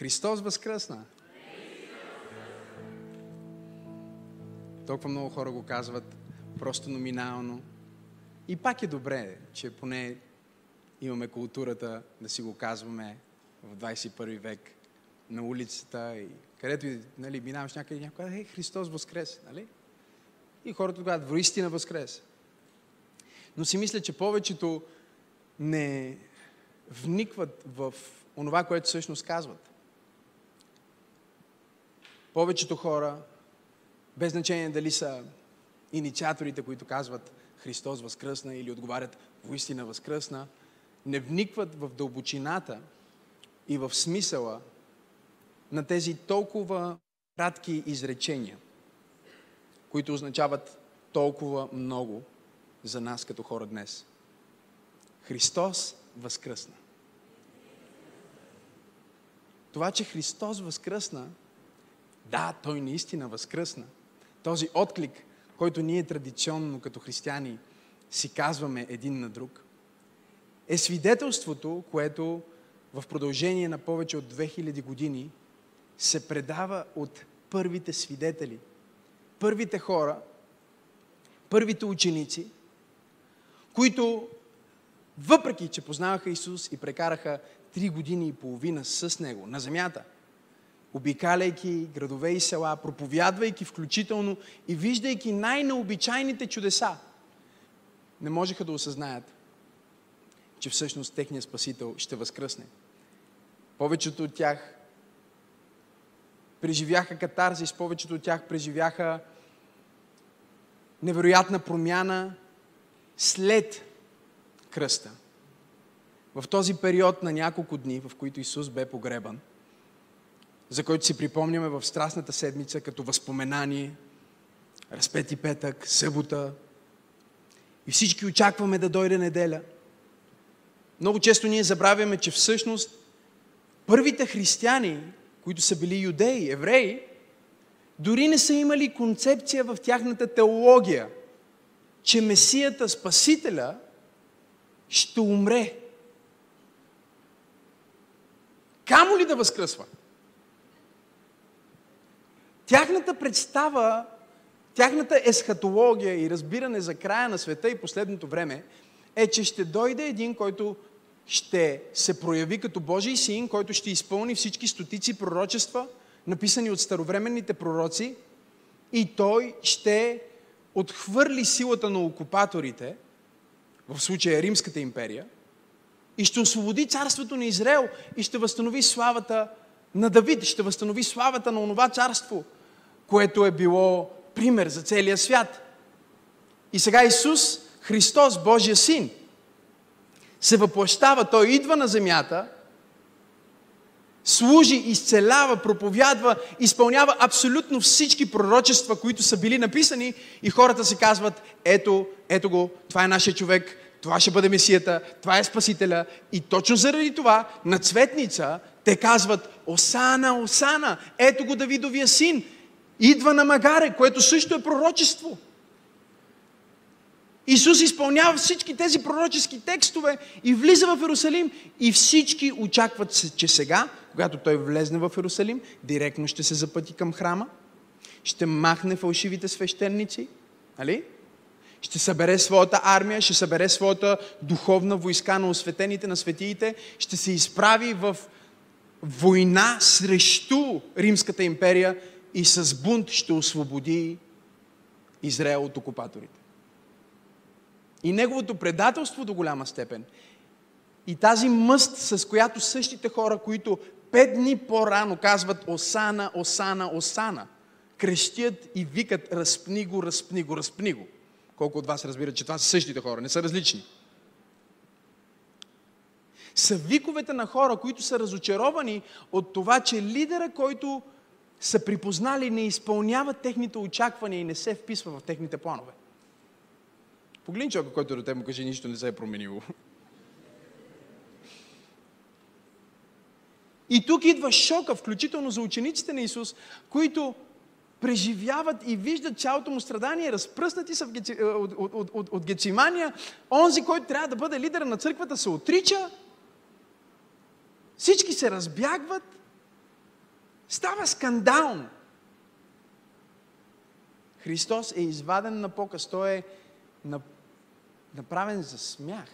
Христос възкръсна. Толкова много хора го казват просто номинално. И пак е добре, че поне имаме културата да си го казваме в 21 век на улицата и където и нали, минаваш някъде, някой казва, е, Христос възкрес, нали? И хората тогава, воистина възкрес. Но си мисля, че повечето не вникват в онова, което всъщност казват. Повечето хора, без значение дали са инициаторите, които казват Христос възкръсна или отговарят воистина възкръсна, не вникват в дълбочината и в смисъла на тези толкова кратки изречения, които означават толкова много за нас като хора днес. Христос възкръсна. Това, че Христос възкръсна, да, Той наистина възкръсна. Този отклик, който ние традиционно като християни си казваме един на друг, е свидетелството, което в продължение на повече от 2000 години се предава от първите свидетели, първите хора, първите ученици, които въпреки, че познаваха Исус и прекараха три години и половина с Него на земята, обикаляйки градове и села, проповядвайки включително и виждайки най-необичайните чудеса, не можеха да осъзнаят, че всъщност техният Спасител ще възкръсне. Повечето от тях преживяха катарзис, повечето от тях преживяха невероятна промяна след кръста. В този период на няколко дни, в които Исус бе погребан, за който си припомняме в Страстната седмица като възпоменание, разпети петък, събота, и всички очакваме да дойде неделя. Много често ние забравяме, че всъщност първите християни, които са били юдеи, евреи, дори не са имали концепция в тяхната теология, че Месията, Спасителя, ще умре. Камо ли да възкръсва? Тяхната представа, тяхната есхатология и разбиране за края на света и последното време е, че ще дойде един, който ще се прояви като Божий син, който ще изпълни всички стотици пророчества, написани от старовременните пророци, и той ще отхвърли силата на окупаторите, в случая Римската империя, и ще освободи царството на Израел и ще възстанови славата на Давид, ще възстанови славата на онова царство, което е било пример за целия свят. И сега Исус, Христос, Божия син, се въплащава, Той идва на земята, служи, изцелява, проповядва, изпълнява абсолютно всички пророчества, които са били написани и хората си казват, ето, ето го, това е нашия човек, това ще бъде Месията, това е Спасителя. И точно заради това на цветница те казват, Осана, Осана, ето го Давидовия син, идва на Магаре, което също е пророчество. Исус изпълнява всички тези пророчески текстове и влиза в Иерусалим и всички очакват, че сега, когато той влезне в Иерусалим, директно ще се запъти към храма, ще махне фалшивите свещеници, нали? ще събере своята армия, ще събере своята духовна войска на осветените, на светиите, ще се изправи в война срещу Римската империя и с бунт ще освободи Израел от окупаторите. И неговото предателство до голяма степен. И тази мъст, с която същите хора, които пет дни по-рано казват Осана, Осана, Осана, крещят и викат разпни го, разпни го, разпни го. Колко от вас разбират, че това са същите хора, не са различни. Са виковете на хора, които са разочаровани от това, че лидера, който са припознали, не изпълнява техните очаквания и не се вписва в техните планове. Погледни човека, който до теб му каже, нищо не се е променило. И тук идва шока, включително за учениците на Исус, които преживяват и виждат цялото му страдание, разпръснати са Геци... Е, от, от, от, от, от Гецимания. Онзи, който трябва да бъде лидер на църквата, се отрича. Всички се разбягват. Става скандално. Христос е изваден на показ. Той е направен за смях.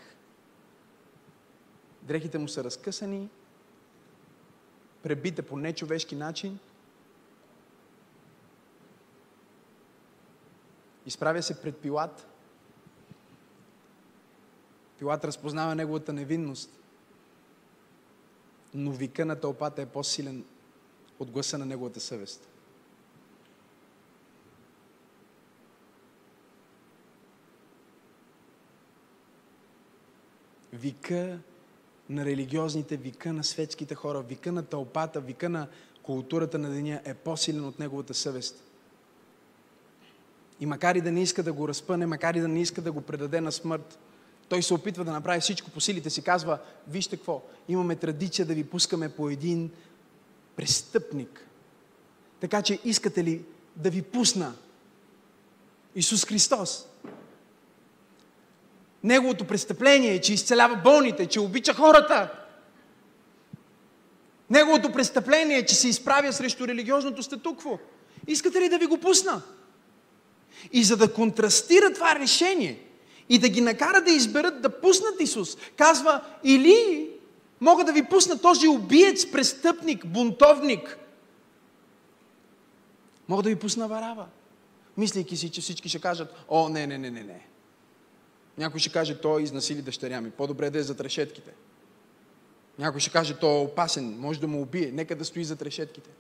Дрехите му са разкъсани, пребита по нечовешки начин. Изправя се пред Пилат. Пилат разпознава неговата невинност. Но вика на тълпата е по-силен от гласа на неговата съвест. Вика на религиозните, вика на светските хора, вика на тълпата, вика на културата на деня е по-силен от неговата съвест. И макар и да не иска да го разпъне, макар и да не иска да го предаде на смърт, той се опитва да направи всичко по силите си. Казва, вижте какво, имаме традиция да ви пускаме по един престъпник. Така че искате ли да ви пусна Исус Христос? Неговото престъпление е, че изцелява болните, че обича хората. Неговото престъпление е, че се изправя срещу религиозното статукво. Искате ли да ви го пусна? И за да контрастира това решение и да ги накара да изберат да пуснат Исус, казва, или мога да ви пусна този убиец, престъпник, бунтовник. Мога да ви пусна Варава. Мислейки си, че всички ще кажат, о, не, не, не, не, не. Някой ще каже, той изнасили дъщеря ми. По-добре да е зад решетките. Някой ще каже, той е опасен, може да му убие. Нека да стои зад решетките.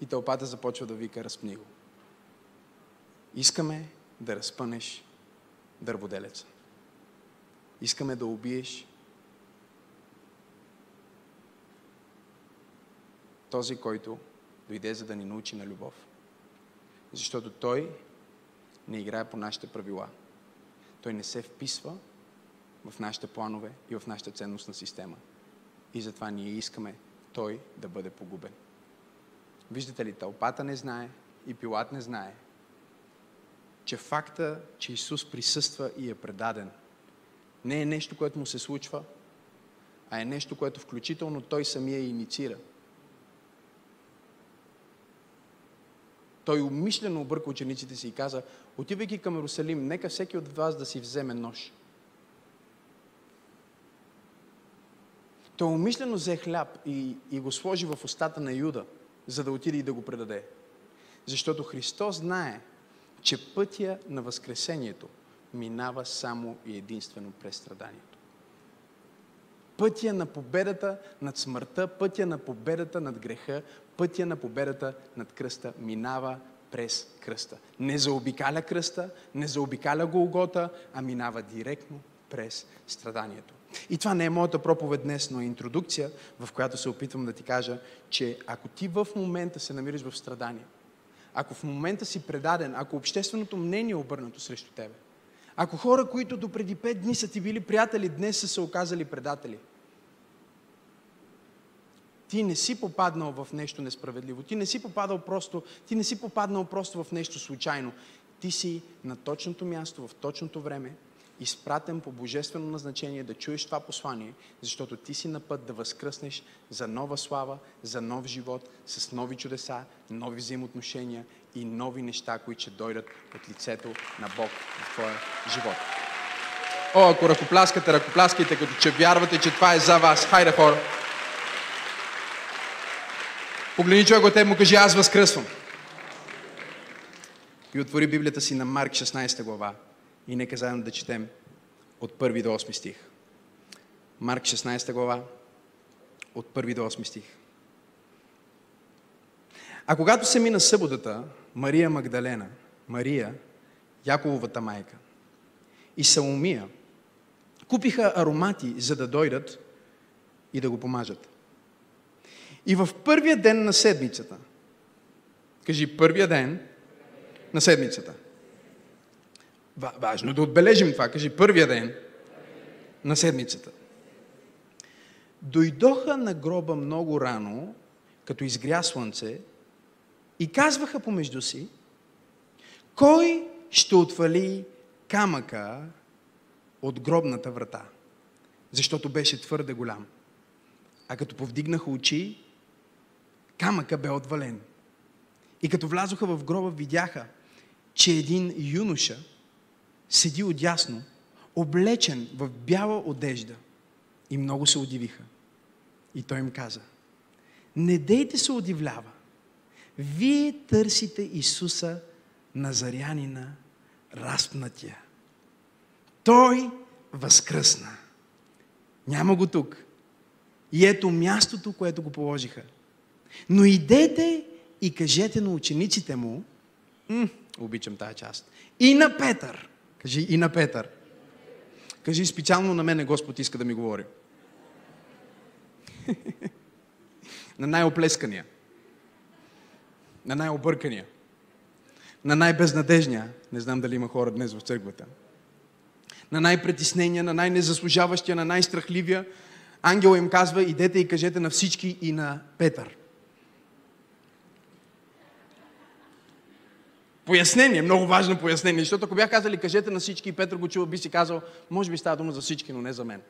И тълпата започва да вика, разпни го. Искаме да разпънеш дърводелеца. Искаме да убиеш този, който дойде за да ни научи на любов. Защото той не играе по нашите правила. Той не се вписва в нашите планове и в нашата ценностна система. И затова ние искаме той да бъде погубен. Виждате ли, тълпата не знае и Пилат не знае, че факта, че Исус присъства и е предаден, не е нещо, което му се случва, а е нещо, което включително той самия инициира. Той умишлено обърка учениците си и каза, отивайки към Иерусалим, нека всеки от вас да си вземе нож. Той умишлено взе хляб и, и го сложи в устата на Юда, за да отиде и да го предаде. Защото Христос знае, че пътя на Възкресението минава само и единствено през страданието. Пътя на победата над смъртта, пътя на победата над греха, пътя на победата над кръста минава през кръста. Не заобикаля кръста, не заобикаля Голгота, а минава директно през страданието. И това не е моята проповед днес, но е интродукция, в която се опитвам да ти кажа, че ако ти в момента се намираш в страдание, ако в момента си предаден, ако общественото мнение е обърнато срещу тебе, ако хора, които до преди пет дни са ти били приятели, днес са се оказали предатели – ти не си попаднал в нещо несправедливо. Ти не си попадал просто, ти не си попаднал просто в нещо случайно. Ти си на точното място, в точното време, изпратен по божествено назначение да чуеш това послание, защото ти си на път да възкръснеш за нова слава, за нов живот, с нови чудеса, нови взаимоотношения и нови неща, които ще дойдат от лицето на Бог в твоя живот. О, ако ръкопляскате, ръкопляскайте, като че вярвате, че това е за вас. Хайде, хора! Погледни човек от теб му кажи, аз възкръсвам. И отвори Библията си на Марк 16 глава. И нека заедно да четем от 1 до 8 стих. Марк 16 глава, от 1 до 8 стих. А когато се мина съботата, Мария Магдалена, Мария, Якововата майка и Саломия, купиха аромати, за да дойдат и да го помажат. И в първия ден на седмицата, кажи първия ден на седмицата. Важно е да отбележим това. Кажи първия ден на седмицата. Дойдоха на гроба много рано, като изгря слънце, и казваха помежду си, кой ще отвали камъка от гробната врата? защото беше твърде голям. А като повдигнаха очи, камъка бе отвален. И като влязоха в гроба, видяха, че един юноша седи отясно, облечен в бяла одежда. И много се удивиха. И той им каза, не дейте се удивлява. Вие търсите Исуса Назарянина, разпнатия. Той възкръсна. Няма го тук. И ето мястото, което го положиха. Но идете и кажете на учениците му, м- обичам тази част, и на Петър. Кажи и на Петър. Кажи специално на мене Господ иска да ми говори. на най-оплескания. На най-объркания. На най-безнадежния. Не знам дали има хора днес в църквата. На най-притеснения, на най-незаслужаващия, на най-страхливия. Ангел им казва, идете и кажете на всички и на Петър. Пояснение, много важно пояснение, защото ако бях казали кажете на всички и Петър го чува, би си казал, може би става дума за всички, но не за мен.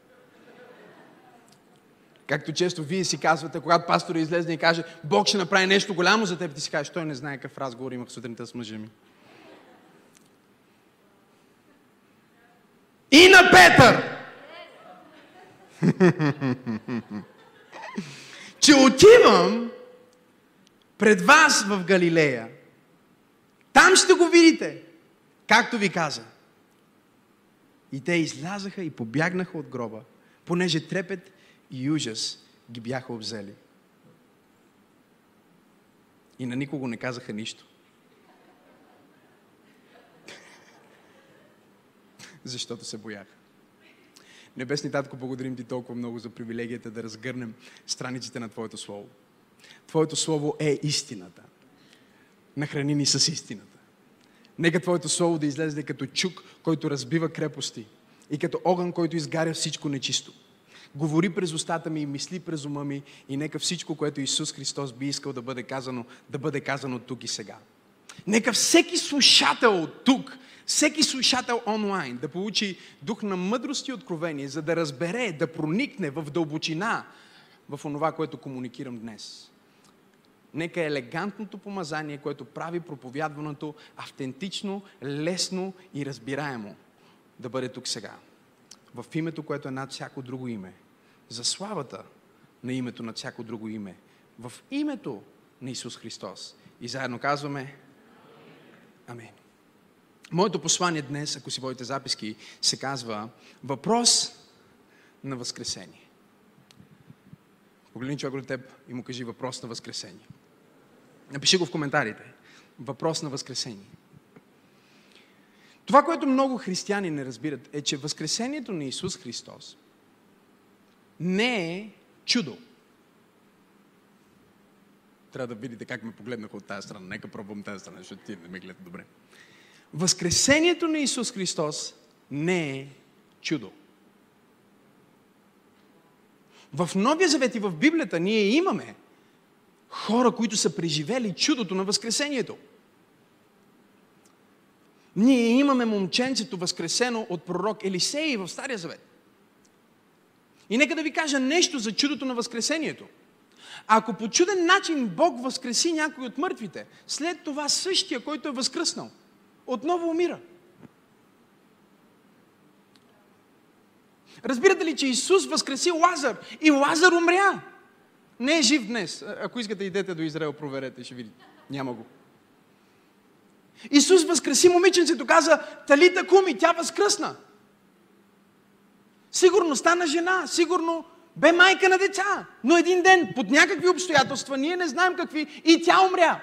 Както често вие си казвате, когато пастора излезе и каже, Бог ще направи нещо голямо за теб, ти си кажеш, той не знае какъв разговор имах сутринта с мъжа ми. И на Петър! че отивам пред вас в Галилея. Там ще го видите, както ви каза. И те излязаха и побягнаха от гроба, понеже трепет и ужас ги бяха обзели. И на никого не казаха нищо. Защото се бояха. Небесни Татко, благодарим Ти толкова много за привилегията да разгърнем страниците на Твоето Слово. Твоето Слово е истината. Нахрани ни с истината. Нека Твоето Слово да излезе като чук, който разбива крепости и като огън, който изгаря всичко нечисто. Говори през устата ми и мисли през ума ми и нека всичко, което Исус Христос би искал да бъде казано, да бъде казано тук и сега. Нека всеки слушател тук всеки слушател онлайн да получи дух на мъдрост и откровение, за да разбере, да проникне в дълбочина в онова, което комуникирам днес. Нека елегантното помазание, което прави проповядването автентично, лесно и разбираемо, да бъде тук сега. В името, което е над всяко друго име. За славата на името над всяко друго име. В името на Исус Христос. И заедно казваме Амин. Моето послание днес, ако си водите записки, се казва Въпрос на Възкресение. Погледни човек от теб и му кажи въпрос на Възкресение. Напиши го в коментарите. Въпрос на Възкресение. Това, което много християни не разбират, е, че Възкресението на Исус Христос не е чудо. Трябва да видите как ме погледнаха от тази страна. Нека пробвам тази страна, защото ти не ме гледа добре. Възкресението на Исус Христос не е чудо. В Новия Завет и в Библията ние имаме хора, които са преживели чудото на Възкресението. Ние имаме момченцето възкресено от пророк Елисей в Стария Завет. И нека да ви кажа нещо за чудото на Възкресението. Ако по чуден начин Бог възкреси някой от мъртвите, след това същия, който е възкръснал – отново умира. Разбирате ли, че Исус възкреси Лазар и Лазар умря? Не е жив днес. Ако искате, идете до Израел, проверете, ще видите. Няма го. Исус възкреси момиченцето, каза, Талита куми, тя възкръсна. Сигурно стана жена, сигурно бе майка на деца. Но един ден, под някакви обстоятелства, ние не знаем какви, и тя умря.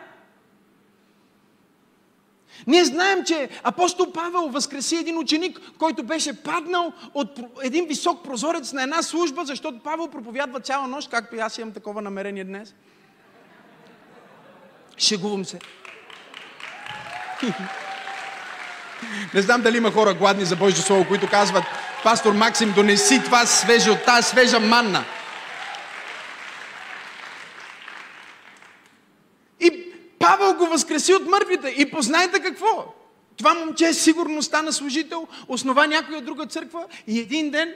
Ние знаем, че апостол Павел възкреси един ученик, който беше паднал от един висок прозорец на една служба, защото Павел проповядва цяла нощ, както и аз имам такова намерение днес. Шегувам се. Не знам дали има хора гладни за Божие Слово, които казват, пастор Максим, донеси това свежо, тази свежа манна. Павел го възкреси от мъртвите. И познайте какво? Това момче сигурно стана служител, основа някоя друга църква и един ден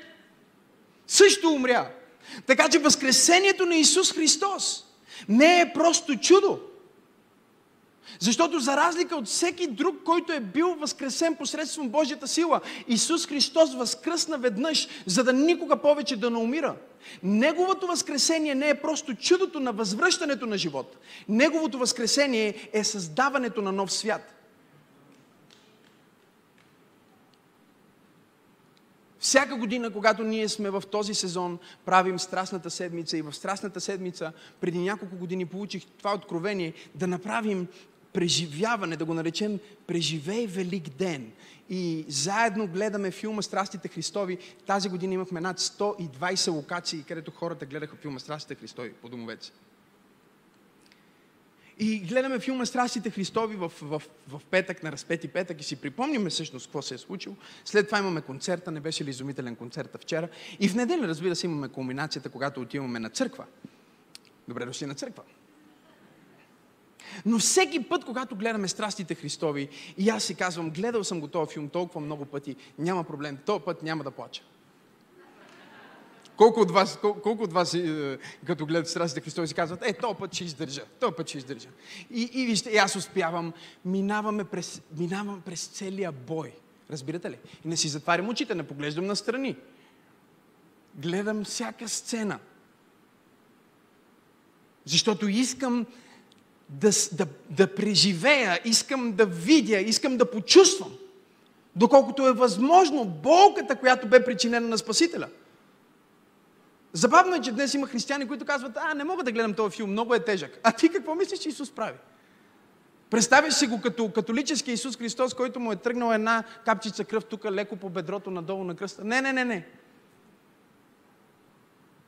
Също умря. Така че възкресението на Исус Христос не е просто чудо. Защото за разлика от всеки друг, който е бил възкресен посредством Божията сила, Исус Христос възкръсна веднъж, за да никога повече да не умира. Неговото възкресение не е просто чудото на възвръщането на живот. Неговото възкресение е създаването на нов свят. Всяка година, когато ние сме в този сезон, правим Страстната седмица и в Страстната седмица преди няколко години получих това откровение да направим преживяване, да го наречем Преживей Велик ден. И заедно гледаме филма Страстите Христови. Тази година имахме над 120 локации, където хората гледаха филма Страстите Христови по домовете. И гледаме филма Страстите Христови в, в, в петък, на разпети петък и си припомняме всъщност какво се е случило. След това имаме концерта, не беше ли изумителен концерта вчера. И в неделя, разбира се, имаме кулминацията, когато отиваме на църква. Добре дошли на църква. Но всеки път, когато гледаме страстите Христови, и аз си казвам, гледал съм го този филм толкова много пъти, няма проблем, този път няма да плача. Колко от вас, кол, колко от вас е, като гледат страстите Христови, си казват, е, този път ще издържа, този път ще издържа. И, и вижте, и аз успявам, минаваме през, минавам през целия бой. Разбирате ли? И не си затварям очите, не поглеждам настрани. Гледам всяка сцена. Защото искам да, да, да преживея, искам да видя, искам да почувствам, доколкото е възможно болката, която бе причинена на Спасителя. Забавно е, че днес има християни, които казват, а, не мога да гледам този филм, много е тежък. А ти какво мислиш, че Исус прави? Представяш си го като католически Исус Христос, който му е тръгнал една капчица кръв тук леко по бедрото надолу на кръста. Не, не, не, не.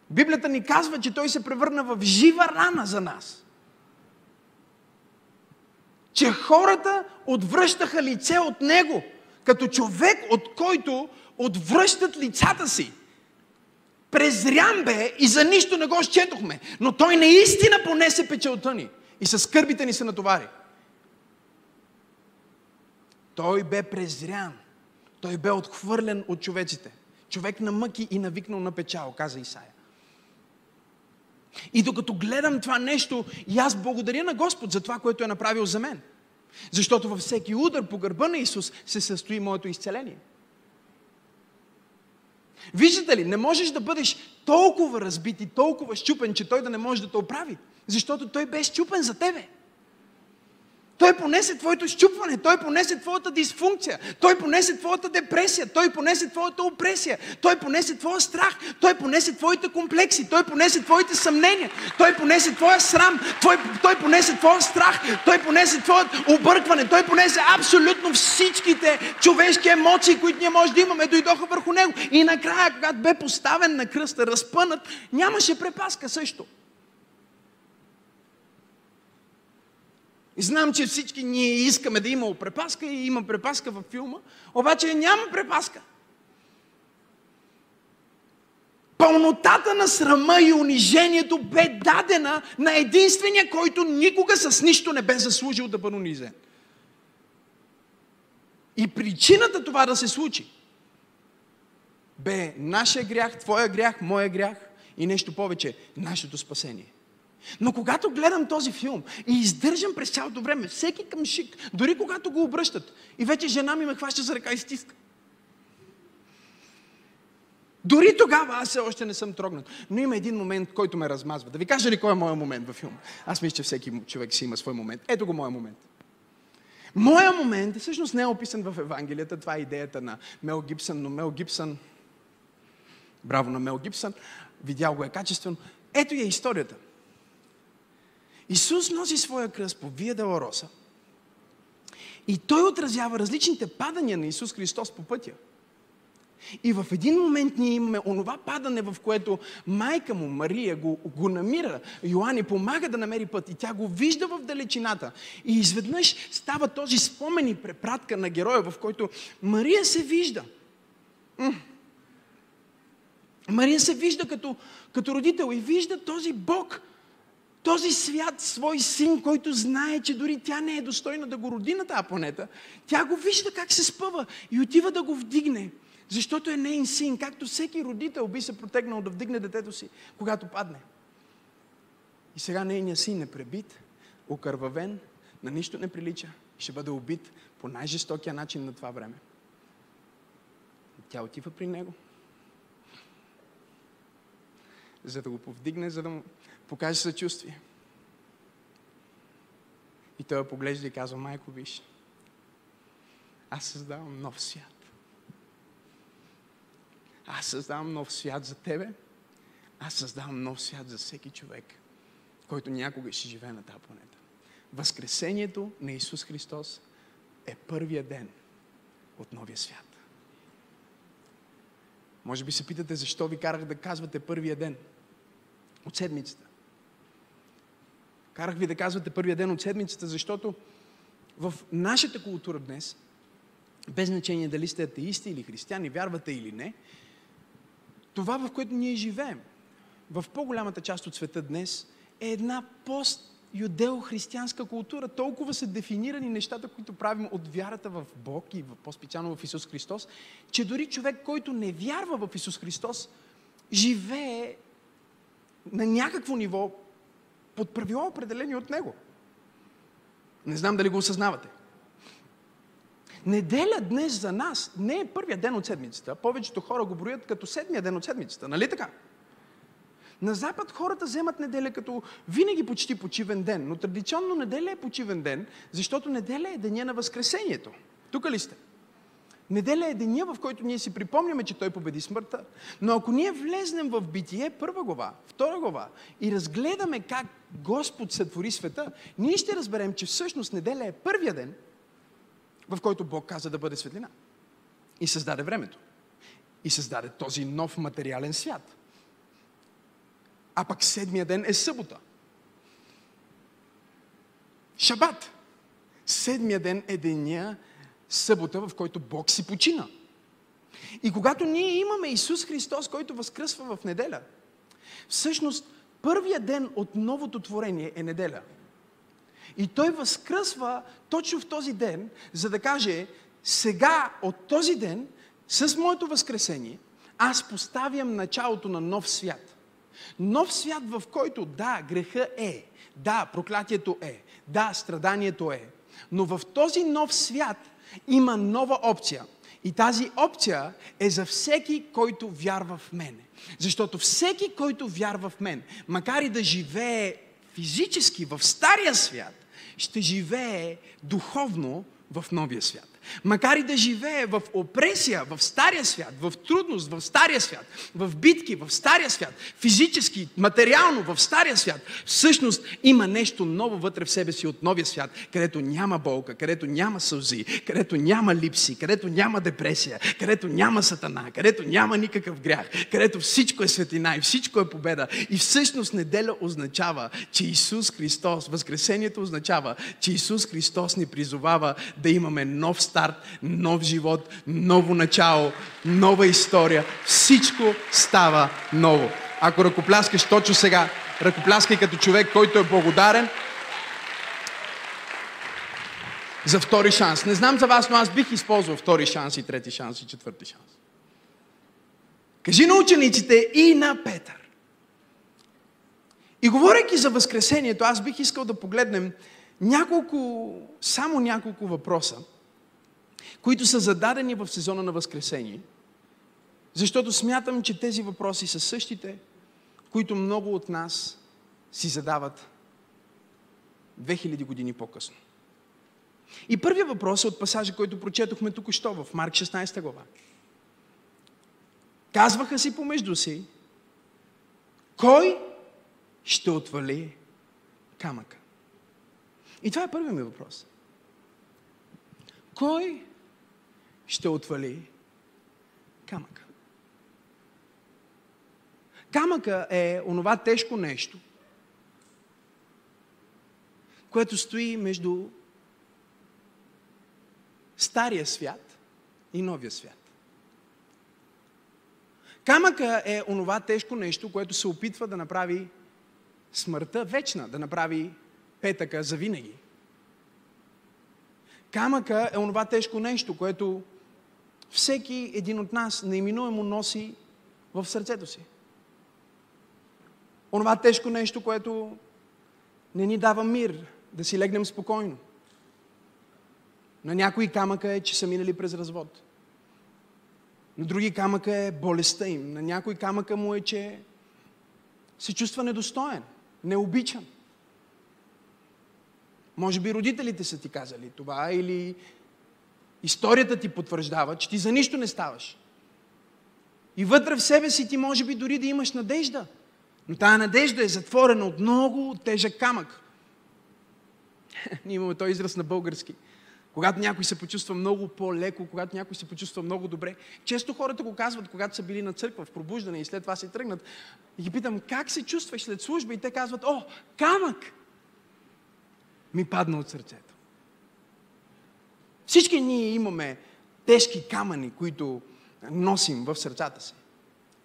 Библията ни казва, че той се превърна в жива рана за нас че хората отвръщаха лице от него, като човек, от който отвръщат лицата си. Презрям бе и за нищо не го счетохме, но той наистина понесе печелта ни и с скърбите ни се натовари. Той бе презрян. Той бе отхвърлен от човеците. Човек на мъки и навикнал на печал, каза Исаия. И докато гледам това нещо, и аз благодаря на Господ за това, което е направил за мен. Защото във всеки удар по гърба на Исус се състои моето изцеление. Виждате ли, не можеш да бъдеш толкова разбит и толкова щупен, че Той да не може да те оправи. Защото Той бе щупен за тебе. Той понесе твоето щупване, той понесе твоята дисфункция, той понесе твоята депресия, той понесе твоята опресия, той понесе твоя страх, той понесе твоите комплекси, той понесе твоите съмнения, той понесе твоя срам, той, той понесе твоя страх, той понесе твоят объркване, той понесе абсолютно всичките човешки емоции, които ние може да имаме, дойдоха върху него. И накрая, когато бе поставен на кръста, разпънат, нямаше препаска също. И знам, че всички ние искаме да има препаска и има препаска във филма, обаче няма препаска. Пълнотата на срама и унижението бе дадена на единствения, който никога с нищо не бе заслужил да бъде унизен. И причината това да се случи бе нашия грях, твоя грях, моя грях и нещо повече, нашето спасение. Но когато гледам този филм и издържам през цялото време, всеки към шик, дори когато го обръщат, и вече жена ми ме хваща за ръка и стиска. Дори тогава аз все още не съм трогнат. Но има един момент, който ме размазва. Да ви кажа ли кой е моят момент във филма? Аз мисля, че всеки човек си има свой момент. Ето го моя момент. Моя момент всъщност не е описан в Евангелията. Това е идеята на Мел Гибсън, но Мел Гибсън, браво на Мел Гибсън, видял го е качествено. Ето е историята. Исус носи своя кръст по Вия Делароса и той отразява различните падания на Исус Христос по пътя. И в един момент ние имаме онова падане, в което майка му, Мария, го, го намира. Йоанни помага да намери път и тя го вижда в далечината. И изведнъж става този спомен и препратка на героя, в който Мария се вижда. Мария се вижда като, като родител и вижда този Бог, този свят, свой син, който знае, че дори тя не е достойна да го роди на тази планета, тя го вижда как се спъва и отива да го вдигне, Защото е нейн син, както всеки родител би се протегнал да вдигне детето си, когато падне. И сега нейният син е пребит, окървавен, на нищо не прилича и ще бъде убит по най-жестокия начин на това време. Тя отива при него, за да го повдигне, за да му покаже съчувствие. И той поглежда и казва, майко, виж, аз създавам нов свят. Аз създавам нов свят за тебе. Аз създавам нов свят за всеки човек, който някога ще живее на тази планета. Възкресението на Исус Христос е първия ден от новия свят. Може би се питате защо ви карах да казвате първия ден от седмицата. Карах ви да казвате първия ден от седмицата, защото в нашата култура днес, без значение дали сте атеисти или християни, вярвате или не, това, в което ние живеем, в по-голямата част от света днес, е една пост юдео-християнска култура. Толкова са дефинирани нещата, които правим от вярата в Бог и по-специално в Исус Христос, че дори човек, който не вярва в Исус Христос, живее на някакво ниво под правила определени от Него. Не знам дали го осъзнавате. Неделя днес за нас не е първия ден от седмицата. Повечето хора го броят като седмия ден от седмицата. Нали така? На Запад хората вземат неделя като винаги почти почивен ден, но традиционно неделя е почивен ден, защото неделя е деня на Възкресението. Тук ли сте? Неделя е деня, в който ние си припомняме, че Той победи смъртта. Но ако ние влезнем в Битие, първа глава, втора глава, и разгледаме как Господ сътвори света, ние ще разберем, че всъщност неделя е първия ден, в който Бог каза да бъде светлина. И създаде времето. И създаде този нов материален свят. А пък седмия ден е събота. Шабат. Седмия ден е деня събота, в който Бог си почина. И когато ние имаме Исус Христос, който възкръсва в неделя, всъщност първият ден от новото творение е неделя. И той възкръсва точно в този ден, за да каже, сега от този ден, с моето възкресение, аз поставям началото на нов свят. Нов свят, в който да, греха е, да, проклятието е, да, страданието е. Но в този нов свят има нова опция. И тази опция е за всеки, който вярва в мене. Защото всеки, който вярва в мен, макар и да живее физически в стария свят, ще живее духовно в новия свят. Макар и да живее в опресия, в стария свят, в трудност, в стария свят, в битки, в стария свят, физически, материално, в стария свят, всъщност има нещо ново вътре в себе си от новия свят, където няма болка, където няма сълзи, където няма липси, където няма депресия, където няма сатана, където няма никакъв грях, където всичко е светлина и всичко е победа. И всъщност неделя означава, че Исус Христос, Възкресението означава, че Исус Христос ни призовава да имаме нов старт старт, нов живот, ново начало, нова история. Всичко става ново. Ако ръкопляскаш точно сега, ръкопляскай като човек, който е благодарен за втори шанс. Не знам за вас, но аз бих използвал втори шанс и трети шанс и четвърти шанс. Кажи на учениците и на Петър. И говорейки за Възкресението, аз бих искал да погледнем няколко, само няколко въпроса, които са зададени в сезона на Възкресение, защото смятам, че тези въпроси са същите, които много от нас си задават 2000 години по-късно. И първият въпрос е от пасажа, който прочетохме тук що в Марк 16 глава. Казваха си помежду си, кой ще отвали камъка? И това е първият ми въпрос. Кой ще отвали камъка. Камъка е онова тежко нещо, което стои между стария свят и новия свят. Камъка е онова тежко нещо, което се опитва да направи смъртта вечна, да направи петъка за винаги. Камъка е онова тежко нещо, което всеки един от нас неименуемо носи в сърцето си. Онова тежко нещо, което не ни дава мир, да си легнем спокойно. На някои камъка е, че са минали през развод. На други камъка е болестта им. На някой камъка му е, че се чувства недостоен, необичан. Може би родителите са ти казали това или историята ти потвърждава, че ти за нищо не ставаш. И вътре в себе си ти може би дори да имаш надежда. Но тая надежда е затворена от много тежък камък. Ние имаме този израз на български. Когато някой се почувства много по-леко, когато някой се почувства много добре. Често хората го казват, когато са били на църква, в пробуждане и след това се тръгнат. И ги питам, как се чувстваш след служба? И те казват, о, камък! Ми падна от сърцето. Всички ние имаме тежки камъни, които носим в сърцата си.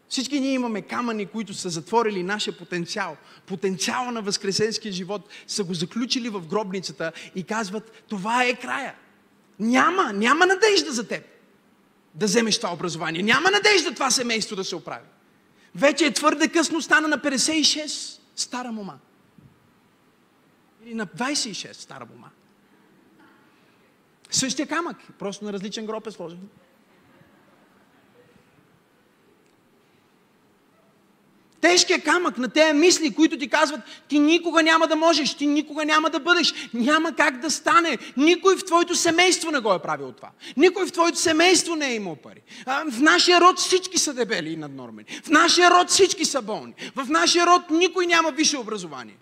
Всички ние имаме камъни, които са затворили нашия потенциал. Потенциала на възкресенския живот са го заключили в гробницата и казват, това е края. Няма, няма надежда за теб да вземеш това образование. Няма надежда това семейство да се оправи. Вече е твърде късно, стана на 56 стара мома. Или на 26 стара мома. Същия камък, просто на различен гроб е сложен. тежкия камък на тези мисли, които ти казват, ти никога няма да можеш, ти никога няма да бъдеш, няма как да стане. Никой в твоето семейство не го е правил това. Никой в твоето семейство не е имал пари. В нашия род всички са дебели и наднормени. В нашия род всички са болни. В нашия род никой няма висше образование.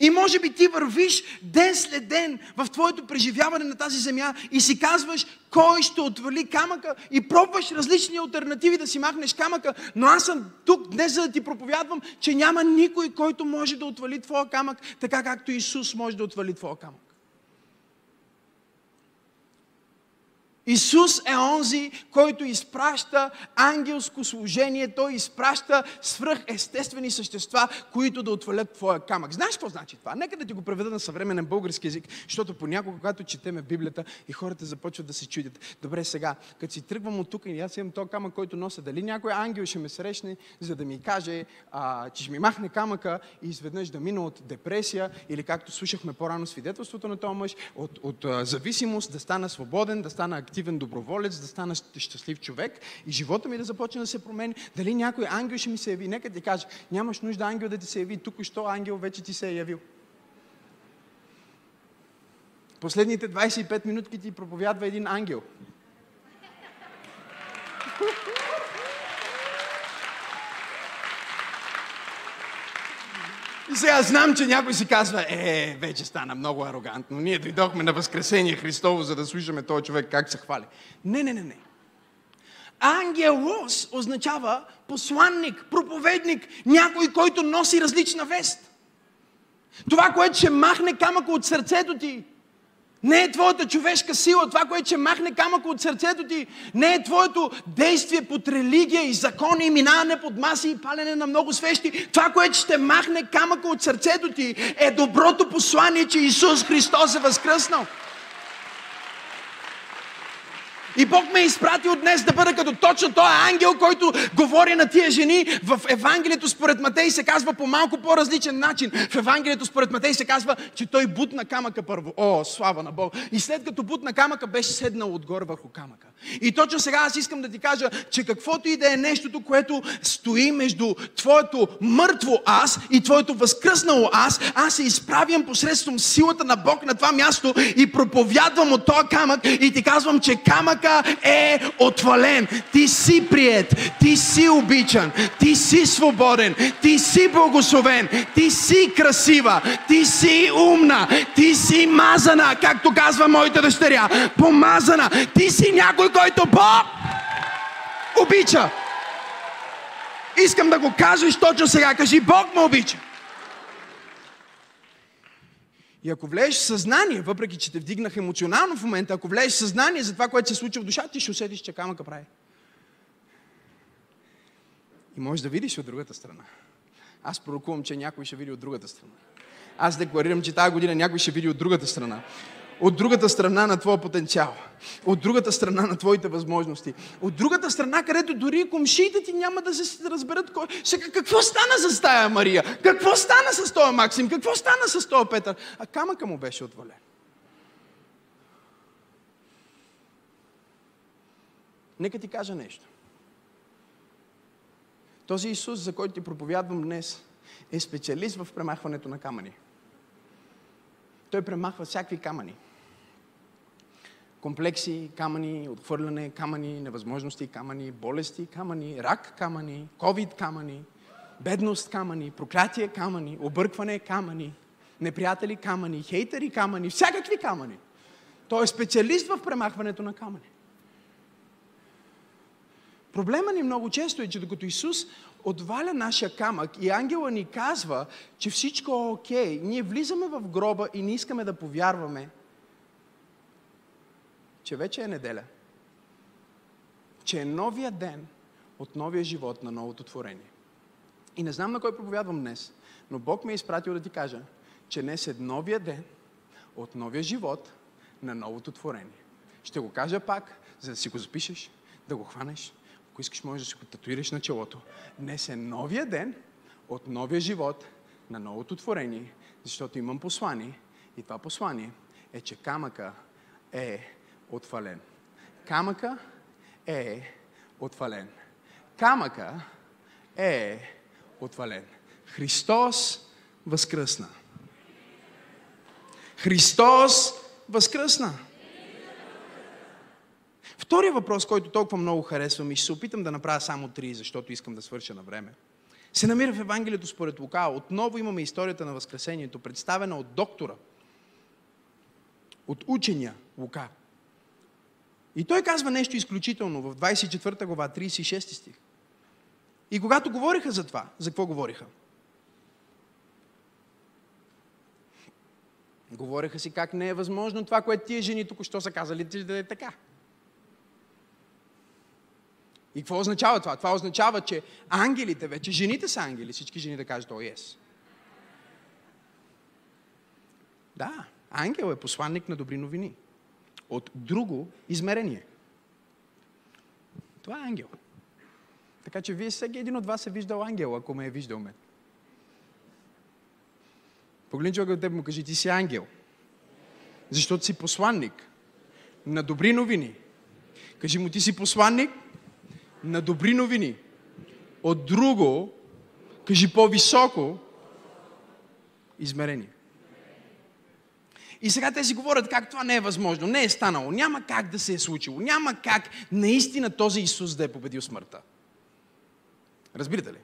И може би ти вървиш ден след ден в твоето преживяване на тази земя и си казваш, кой ще отвали камъка и пробваш различни альтернативи да си махнеш камъка, но аз съм тук днес за да ти проповядвам, че няма никой, който може да отвали твоя камък, така както Исус може да отвали твоя камък. Исус е онзи, който изпраща ангелско служение. Той изпраща свръхестествени същества, които да отвалят твоя камък. Знаеш какво значи това? Нека да ти го преведа на съвременен български язик, защото понякога, когато четеме Библията и хората започват да се чудят. Добре, сега, като си тръгвам от тук и аз имам този камък, който нося, дали някой ангел ще ме срещне, за да ми каже, а, че ще ми махне камъка и изведнъж да мина от депресия или както слушахме по-рано свидетелството на този мъж, от, от а, зависимост, да стана свободен, да стана активен доброволец, да стана щастлив човек и живота ми да започне да се промени. Дали някой ангел ще ми се яви? Нека ти кажа, нямаш нужда ангел да ти се яви. Тук що ангел вече ти се е явил. Последните 25 минутки ти проповядва един ангел. Сега знам, че някой си казва, е, вече стана много арогантно. Ние дойдохме на Възкресение Христово, за да слушаме този човек как се хвали. Не, не, не, не. Ангелос означава посланник, проповедник, някой, който носи различна вест. Това, което ще махне камъка от сърцето ти, не е твоята човешка сила, това, което ще махне камък от сърцето ти. Не е твоето действие под религия и закони и минаване под маси и палене на много свещи. Това, което ще махне камъка от сърцето ти е доброто послание, че Исус Христос е възкръснал. И Бог ме е изпратил днес да бъда като точно този ангел, който говори на тия жени. В Евангелието според Матей се казва по малко по-различен начин. В Евангелието според Матей се казва, че той бутна камъка първо. О, слава на Бог! И след като бутна камъка, беше седнал отгоре върху камъка. И точно сега аз искам да ти кажа, че каквото и да е нещото, което стои между твоето мъртво аз и твоето възкръснало аз, аз се изправям посредством силата на Бог на това място и проповядвам от този камък и ти казвам, че камъка е отвален. Ти си прият, ти си обичан, ти си свободен, ти си благословен, ти си красива, ти си умна, ти си мазана, както казва моята дъщеря, помазана, ти си някой, който Бог обича. Искам да го кажеш точно сега. Кажи, Бог ме обича. И ако влезеш в съзнание, въпреки че те вдигнах емоционално в момента, ако влезеш в съзнание за това, което се случва в душата, ти ще усетиш, че камъка прави. И можеш да видиш от другата страна. Аз пророкувам, че някой ще види от другата страна. Аз декларирам, че тази година някой ще види от другата страна от другата страна на твоя потенциал, от другата страна на твоите възможности, от другата страна, където дори комшиите ти няма да се разберат кой. Сега, какво стана с тая Мария? Какво стана с този Максим? Какво стана с този Петър? А камъка му беше отвален. Нека ти кажа нещо. Този Исус, за който ти проповядвам днес, е специалист в премахването на камъни. Той премахва всякакви камъни. Комплекси, камъни, отхвърляне, камъни, невъзможности, камъни, болести, камъни, рак, камъни, ковид, камъни, бедност, камъни, проклятие, камъни, объркване, камъни, неприятели, камъни, хейтери, камъни, всякакви камъни. Той е специалист в премахването на камъни. Проблема ни много често е, че докато Исус отваля нашия камък и ангела ни казва, че всичко е окей, ние влизаме в гроба и не искаме да повярваме, че вече е неделя. Че е новия ден от новия живот на новото творение. И не знам на кой проповядвам днес, но Бог ме е изпратил да ти кажа, че днес е новия ден от новия живот на новото творение. Ще го кажа пак, за да си го запишеш, да го хванеш ако искаш, можеш да си го татуираш на челото. Днес е новия ден от новия живот на новото творение, защото имам послание. И това послание е, че камъка е отвален. Камъка е отвален. Камъка е отвален. Христос възкръсна. Христос възкръсна. Втория въпрос, който толкова много харесвам и ще се опитам да направя само три, защото искам да свърша на време, се намира в Евангелието според Лука. Отново имаме историята на Възкресението, представена от доктора, от учения Лука. И той казва нещо изключително в 24 глава, 36 стих. И когато говориха за това, за какво говориха? Говореха си как не е възможно това, което тия жени тук що са казали, да е така. И какво означава това? Това означава, че ангелите вече, жените са ангели, всички жени да кажат, о, yes. Да, ангел е посланник на добри новини. От друго измерение. Това е ангел. Така че вие всеки един от вас е виждал ангел, ако ме е виждал мен. Погледни човека от теб му кажи, ти си ангел. Защото си посланник на добри новини. Кажи му, ти си посланник на добри новини от друго, кажи по-високо, измерение. И сега те си говорят как това не е възможно, не е станало, няма как да се е случило, няма как наистина този Исус да е победил смъртта. Разбирате ли?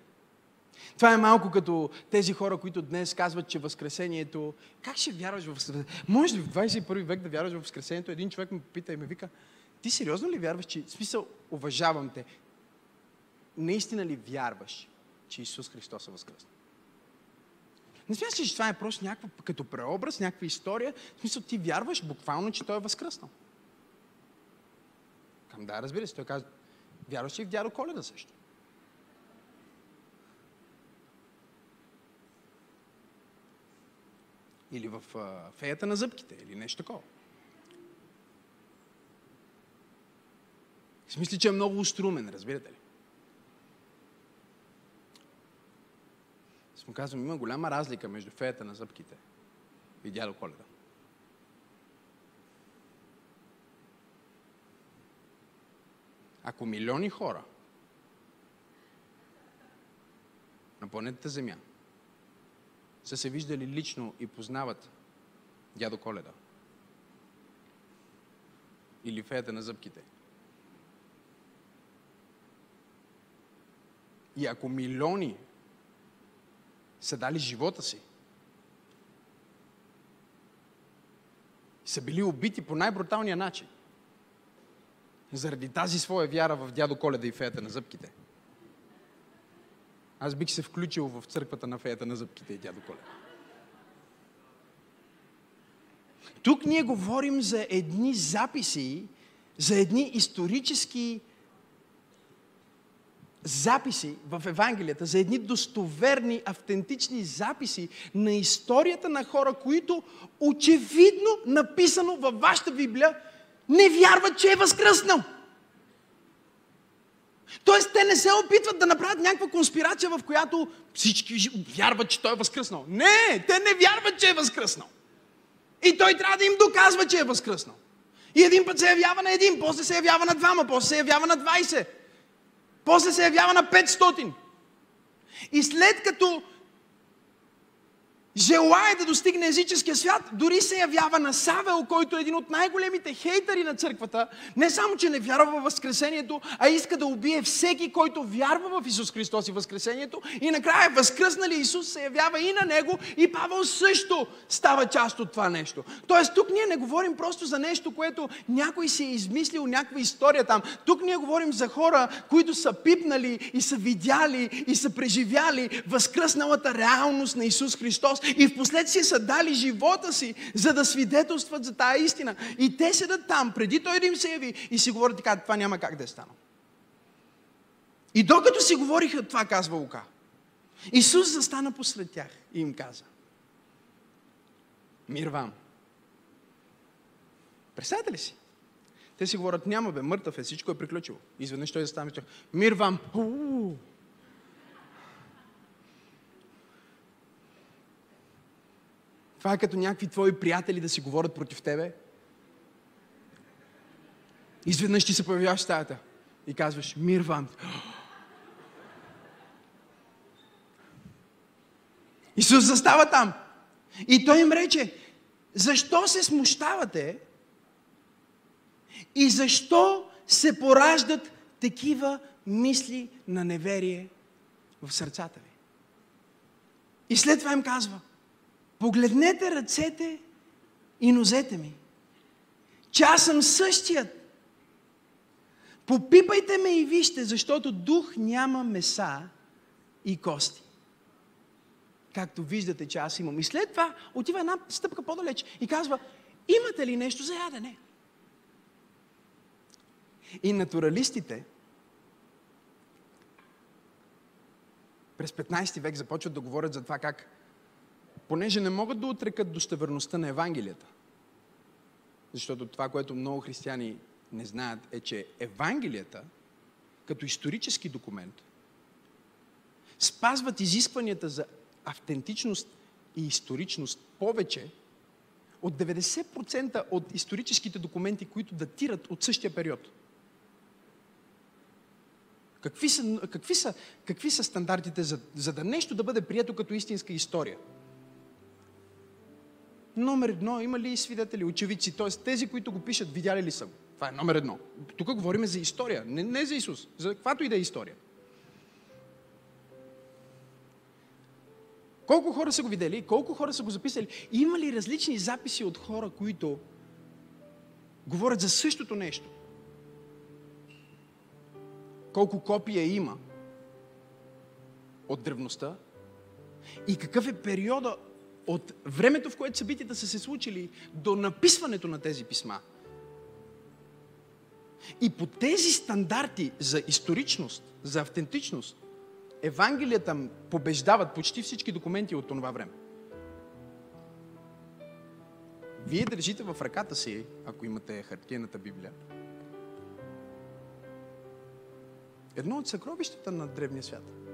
Това е малко като тези хора, които днес казват, че Възкресението... Как ще вярваш в Възкресението? Може ли в 21 век да вярваш в Възкресението? Един човек ме пита и ме вика, ти сериозно ли вярваш, че... Смисъл, уважавам те наистина ли вярваш, че Исус Христос е възкръсна? Не смяташ ли, че това е просто някаква като преобраз, някаква история? В смисъл, ти вярваш буквално, че Той е възкръснал. Към да, разбира се, той казва, вярваш ли в дядо Коледа също? Или в а, феята на зъбките, или нещо такова. Смисли, че е много уструмен, разбирате ли? Му казвам, има голяма разлика между феята на зъбките и дядо Коледа. Ако милиони хора на планетата Земя са се виждали лично и познават дядо Коледа или феята на зъбките, и ако милиони са дали живота си. Са били убити по най-бруталния начин. Заради тази своя вяра в дядо Коледа и феята на зъбките. Аз бих се включил в църквата на феята на зъбките и дядо Коледа. Тук ние говорим за едни записи, за едни исторически записи в Евангелията, за едни достоверни, автентични записи на историята на хора, които очевидно написано във вашата Библия не вярват, че е възкръснал. Тоест, те не се опитват да направят някаква конспирация, в която всички вярват, че той е възкръснал. Не, те не вярват, че е възкръснал. И той трябва да им доказва, че е възкръснал. И един път се явява на един, после се явява на двама, после се явява на 20, после се явява на 500. И след като желая да достигне езическия свят, дори се явява на Савел, който е един от най-големите хейтери на църквата, не само, че не вярва в Възкресението, а иска да убие всеки, който вярва в Исус Христос и Възкресението. И накрая възкръснали Исус се явява и на него, и Павел също става част от това нещо. Тоест, тук ние не говорим просто за нещо, което някой си е измислил, някаква история там. Тук ние говорим за хора, които са пипнали и са видяли и са преживяли възкръсналата реалност на Исус Христос и в последствие са дали живота си, за да свидетелстват за тая истина. И те седат там, преди той да им се яви и си говорят така, това няма как да е станало. И докато си говориха това, казва Лука, Исус застана посред тях и им каза, мир вам. Представете ли си? Те си говорят, няма бе, мъртъв е, всичко е приключило. Изведнъж той застана и мир вам. У-у-у. Това е като някакви твои приятели да си говорят против тебе. Изведнъж ти се появяваш в стаята и казваш, мир вам. Исус застава там. И той им рече, защо се смущавате и защо се пораждат такива мисли на неверие в сърцата ви? И след това им казва, Погледнете ръцете и нозете ми, че аз съм същият. Попипайте ме и вижте, защото дух няма меса и кости. Както виждате, че аз имам. И след това отива една стъпка по-далеч и казва, имате ли нещо за ядене? И натуралистите през 15 век започват да говорят за това как понеже не могат да отрекат достоверността на Евангелията. Защото това, което много християни не знаят, е, че Евангелията, като исторически документ, спазват изискванията за автентичност и историчност повече от 90% от историческите документи, които датират от същия период. Какви са, какви са, какви са стандартите за, за да нещо да бъде прието като истинска история? Номер едно, има ли свидетели, очевидци? Т.е. тези, които го пишат, видяли ли са го? Това е номер едно. Тук говорим за история, не, не за Исус, за каквато и да е история. Колко хора са го видели, колко хора са го записали? Има ли различни записи от хора, които говорят за същото нещо? Колко копия има от древността? И какъв е периода от времето, в което събитията са се случили, до написването на тези писма. И по тези стандарти за историчност, за автентичност, Евангелията побеждават почти всички документи от това време. Вие държите в ръката си, ако имате хартиената Библия, едно от съкровищата на древния свят –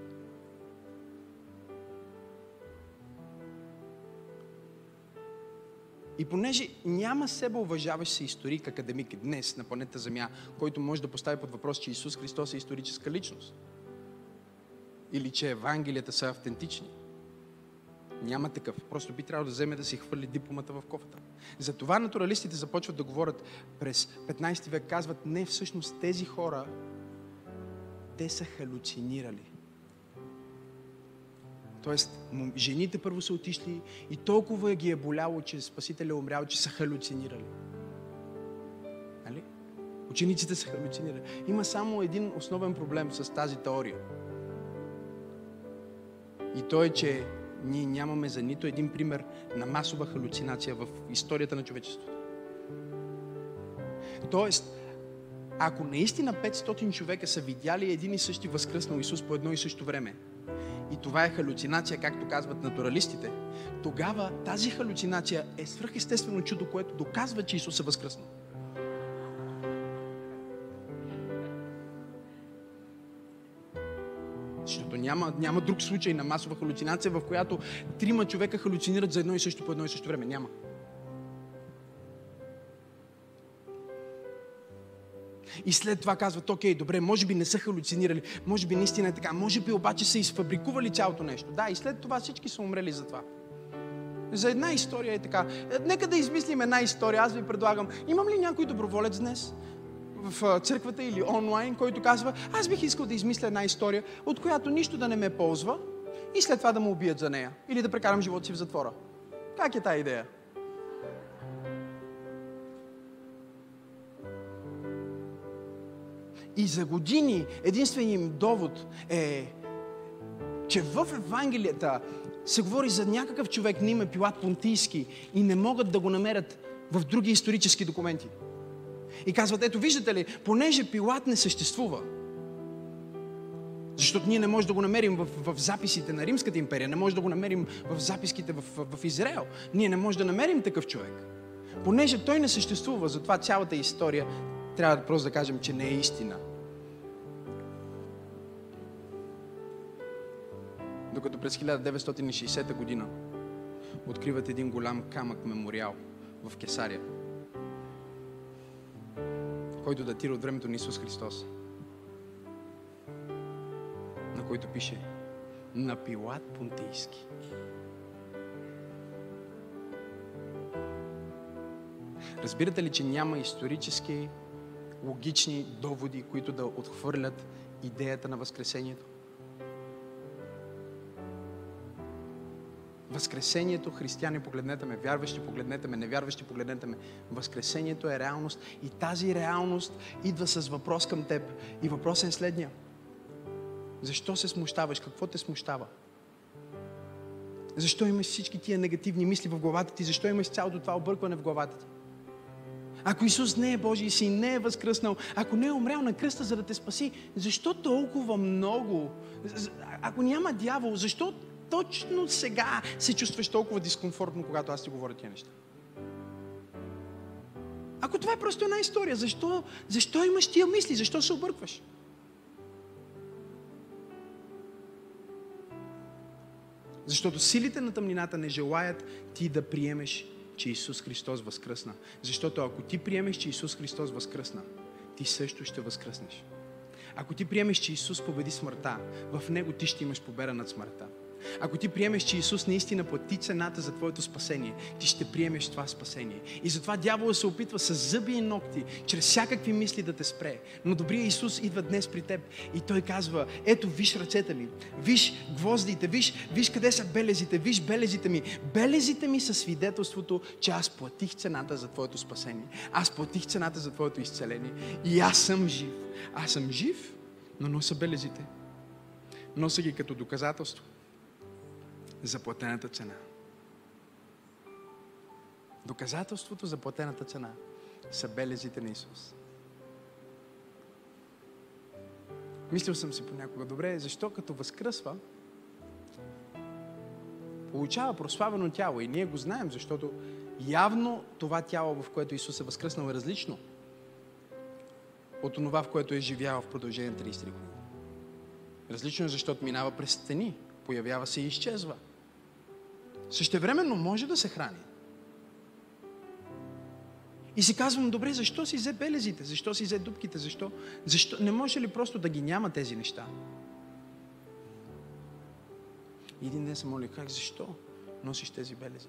И понеже няма себе уважаващ се историк, академик днес на планета Земя, който може да постави под въпрос, че Исус Христос е историческа личност. Или че Евангелията са автентични. Няма такъв. Просто би трябвало да вземе да си хвърли дипломата в кофата. Затова натуралистите започват да говорят през 15 век, казват, не, всъщност тези хора, те са халюцинирали. Тоест, жените първо са отишли и толкова ги е боляло, че Спасителя е умрял, че са халюцинирали. Нали? Учениците са халюцинирали. Има само един основен проблем с тази теория. И то е, че ние нямаме за нито един пример на масова халюцинация в историята на човечеството. Тоест, ако наистина 500 човека са видяли един и същи възкръснал Исус по едно и също време, и това е халюцинация, както казват натуралистите, тогава тази халюцинация е свръхестествено чудо, което доказва, че Исус е възкръснал. Защото няма, няма друг случай на масова халюцинация, в която трима човека халюцинират за едно и също по едно и също време. Няма. И след това казват, окей, добре, може би не са халюцинирали, може би наистина е така, може би обаче са изфабрикували цялото нещо. Да, и след това всички са умрели за това. За една история е така. Е, нека да измислим една история. Аз ви предлагам. Имам ли някой доброволец днес? в църквата или онлайн, който казва, аз бих искал да измисля една история, от която нищо да не ме ползва и след това да му убият за нея. Или да прекарам живота си в затвора. Как е тази идея? И за години единственият им довод е, че в Евангелията се говори за някакъв човек на име Пилат Понтийски и не могат да го намерят в други исторически документи. И казват, ето виждате ли, понеже Пилат не съществува, защото ние не можем да го намерим в, в записите на Римската империя, не можем да го намерим в записките в, в, в Израел. Ние не можем да намерим такъв човек. Понеже той не съществува, затова цялата история трябва да просто да кажем, че не е истина. Докато през 1960 година откриват един голям камък мемориал в Кесария, който датира от времето на Исус Христос, на който пише на Пилат Понтийски. Разбирате ли, че няма исторически логични доводи, които да отхвърлят идеята на Възкресението? Възкресението, християни, погледнете ме, вярващи, погледнете ме, невярващи, погледнете ме. Възкресението е реалност и тази реалност идва с въпрос към теб. И въпросът е следния. Защо се смущаваш? Какво те смущава? Защо имаш всички тия негативни мисли в главата ти? Защо имаш цялото това объркване в главата ти? Ако Исус не е Божий син, не е възкръснал, ако не е умрял на кръста, за да те спаси, защо толкова много? Ако няма дявол, защо точно сега се чувстваш толкова дискомфортно, когато аз ти говоря тия неща? Ако това е просто една история, защо, защо имаш тия мисли? Защо се объркваш? Защото силите на тъмнината не желаят ти да приемеш че Исус Христос възкръсна. Защото ако ти приемеш, че Исус Христос възкръсна, ти също ще възкръснеш. Ако ти приемеш, че Исус победи смъртта, в Него ти ще имаш победа над смъртта. Ако ти приемеш, че Исус наистина плати цената за твоето спасение, ти ще приемеш това спасение. И затова дявола се опитва с зъби и ногти, чрез всякакви мисли да те спре. Но добрият Исус идва днес при теб и Той казва, ето виж ръцете ми, виж гвоздите, виж, виж къде са белезите, виж белезите ми. Белезите ми са свидетелството, че аз платих цената за твоето спасение. Аз платих цената за твоето изцеление. И аз съм жив. Аз съм жив, но носа белезите. Носа ги като доказателство за платената цена. Доказателството за платената цена са белезите на Исус. Мислил съм си понякога, добре, защо като възкръсва, получава прославено тяло и ние го знаем, защото явно това тяло, в което Исус е възкръснал е различно от това, в което е живял в продължение на 30 години. Различно е, защото минава през стени, появява се и изчезва. Същевременно може да се храни. И си казвам, добре, защо си взе белезите? Защо си взе дубките? Защо? защо? Не може ли просто да ги няма тези неща? И един ден се моли, как, защо носиш тези белези?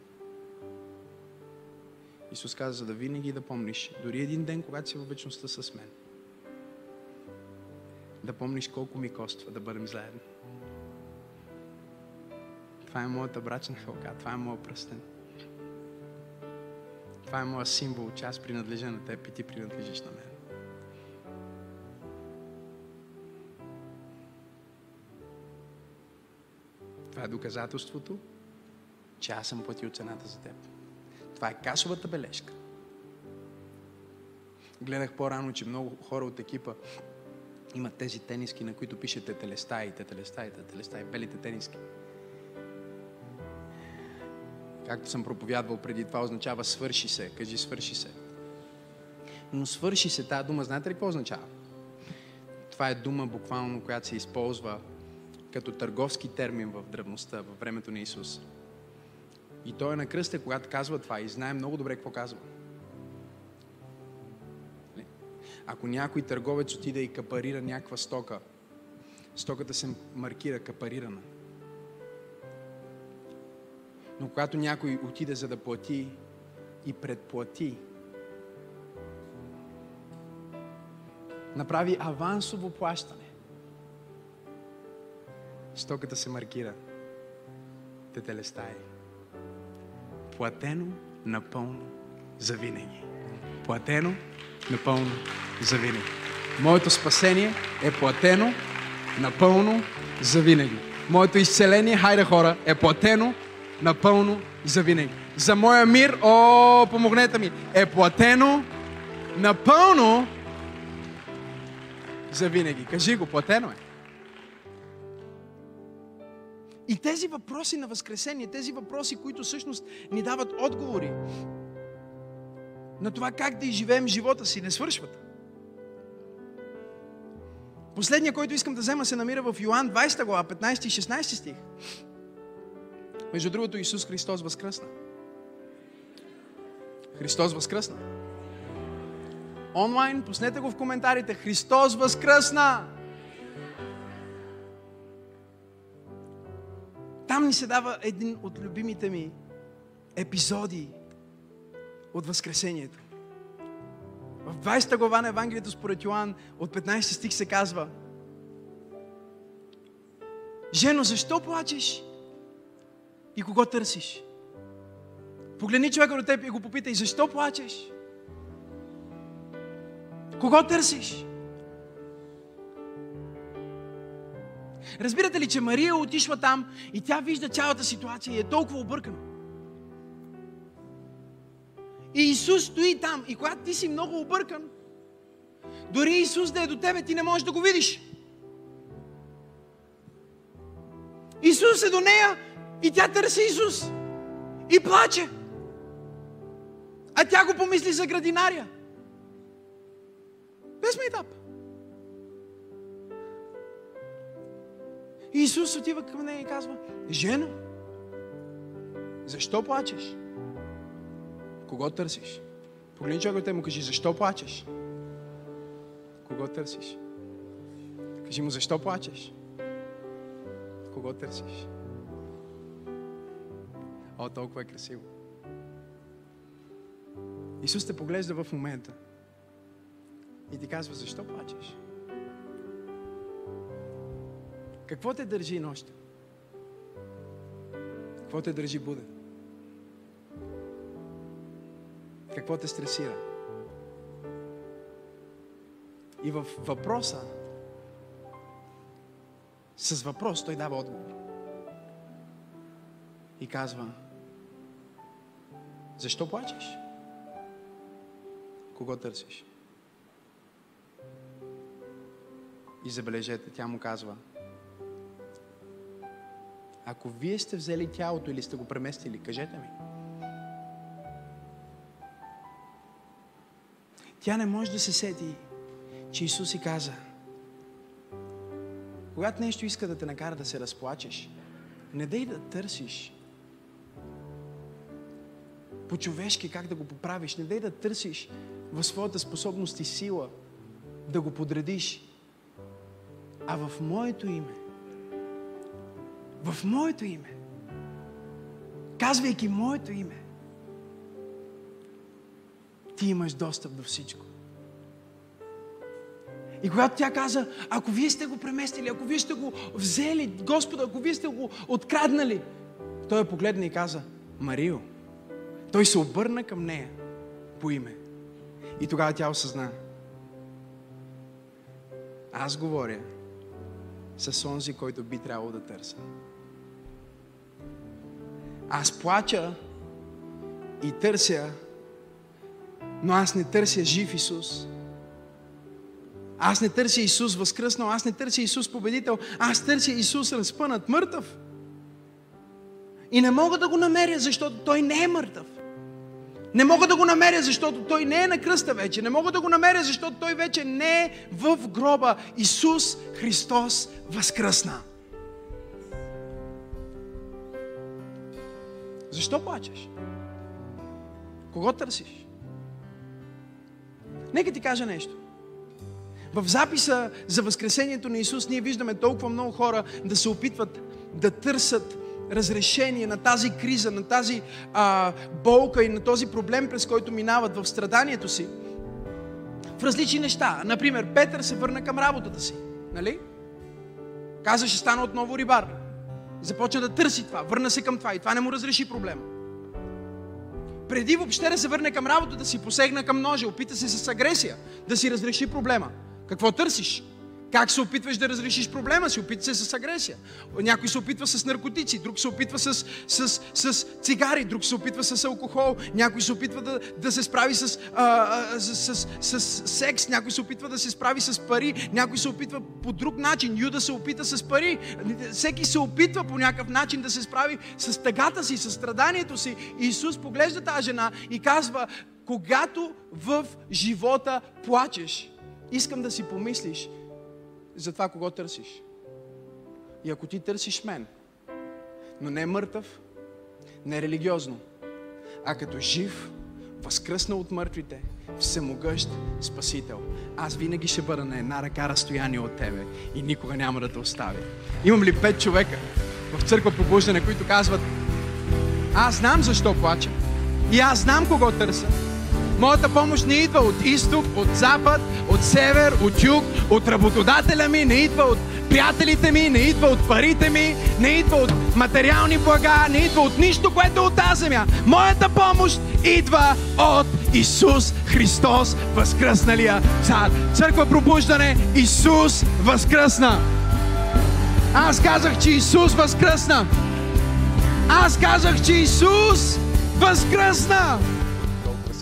Исус каза, за да винаги да помниш, дори един ден, когато си във вечността с мен, да помниш колко ми коства да бъдем заедно. Това е моята брачна хълка, това е моят пръстен. Това е моят символ, че аз принадлежа на теб и ти принадлежиш на мен. Това е доказателството, че аз съм платил цената за теб. Това е касовата бележка. Гледах по-рано, че много хора от екипа имат тези тениски, на които пише телестай, телестай, телестай, белите тениски. Както съм проповядвал преди, това означава свърши се. Кажи свърши се. Но свърши се, тази дума, знаете ли какво означава? Това е дума буквално, която се използва като търговски термин в древността, във времето на Исус. И той е на кръста, когато казва това и знае много добре какво казва. Нали? Ако някой търговец отиде и капарира някаква стока, стоката се маркира капарирана. Но когато някой отиде за да плати и предплати, направи авансово плащане, стоката се маркира Тетелестай. Платено напълно за винаги. Платено напълно за винаги. Моето спасение е платено напълно за винаги. Моето изцеление, хайде хора, е платено напълно за винаги. За моя мир, о, помогнете ми, е платено напълно за винаги. Кажи го, платено е. И тези въпроси на Възкресение, тези въпроси, които всъщност ни дават отговори на това как да изживеем живота си, не свършват. Последният, който искам да взема, се намира в Йоан 20 глава, 15 и 16 стих. Между другото, Исус Христос възкръсна. Христос възкръсна. Онлайн, пуснете го в коментарите. Христос възкръсна! Там ни се дава един от любимите ми епизоди от Възкресението. В 20 глава на Евангелието според Йоан от 15 стих се казва Жено, защо плачеш? И кого търсиш? Погледни човека до теб и го попитай, защо плачеш? Кого търсиш? Разбирате ли, че Мария отишва там и тя вижда цялата ситуация и е толкова объркана. И Исус стои там. И когато ти си много объркан, дори Исус да е до тебе, ти не можеш да го видиш. Исус е до нея и тя търси Исус. И плаче. А тя го помисли за градинария. Без мейтап. И Исус отива към нея и казва, жено, защо плачеш? Кого търсиш? Погледни човекът и му кажи, защо плачеш? Кого търсиш? Кажи му, защо плачеш? Кого търсиш? О, толкова е красиво. Исус те поглежда в момента и ти казва, защо плачеш? Какво те държи нощта? Какво те държи буден? Какво те стресира? И в въпроса, с въпрос той дава отговор. И казва, защо плачеш? Кого търсиш? И забележете, тя му казва, ако вие сте взели тялото или сте го преместили, кажете ми. Тя не може да се сети, че Исус си каза, когато нещо иска да те накара да се разплачеш, не дай да търсиш по-човешки как да го поправиш. Не дай да търсиш в своята способност и сила да го подредиш. А в моето име в моето име. Казвайки моето име, ти имаш достъп до всичко. И когато тя каза, ако вие сте го преместили, ако вие сте го взели, Господа, ако вие сте го откраднали, той я погледна и каза, Марио. Той се обърна към нея по име. И тогава тя осъзна. Аз говоря с онзи, който би трябвало да търся. Аз плача и търся Но аз не търся жив Исус. Аз не търся Исус възкръснал, аз не търся Исус победител, аз търся Исус разпънат мъртъв. И не мога да го намеря, защото Той не е мъртъв. Не мога да го намеря, защото Той не е на кръста вече. Не мога да го намеря, защото Той вече не е в гроба. Исус Христос възкръсна. Защо плачеш? Кого търсиш? Нека ти кажа нещо. В записа за Възкресението на Исус ние виждаме толкова много хора да се опитват да търсят разрешение на тази криза, на тази а, болка и на този проблем, през който минават в страданието си. В различни неща. Например, Петър се върна към работата си. Нали? Каза, ще стана отново рибар. Започна да търси това. Върна се към това и това не му разреши проблема. Преди въобще да се върне към работата си, посегна към ножа, опита се с агресия да си разреши проблема. Какво търсиш? Как се опитваш да разрешиш проблема си? Опитва се с агресия. Някой се опитва с наркотици, друг се опитва с, с, с цигари, друг се опитва с алкохол, някой се опитва да, да се справи с, а, а, с, с, с, с секс, някой се опитва да се справи с пари, някой се опитва по друг начин. Юда се опита с пари. Всеки се опитва по някакъв начин да се справи с тъгата си, с страданието си. И Исус поглежда тази жена и казва, когато в живота плачеш, искам да си помислиш за това кого търсиш. И ако ти търсиш мен, но не мъртъв, не религиозно, а като жив, възкръснал от мъртвите, всемогъщ Спасител. Аз винаги ще бъда на една ръка разстояние от тебе и никога няма да те оставя. Имам ли пет човека в църква пробуждане, които казват аз знам защо плача и аз знам кого търся, Моята помощ не идва от изток, от запад, от север, от юг, от работодателя ми, не идва от приятелите ми, не идва от парите ми, не идва от материални блага, не идва от нищо, което е от тази земя. Моята помощ идва от Исус Христос, възкръсналия цар. Църква пробуждане, Исус възкръсна. Аз казах, че Исус възкръсна. Аз казах, че Исус възкръсна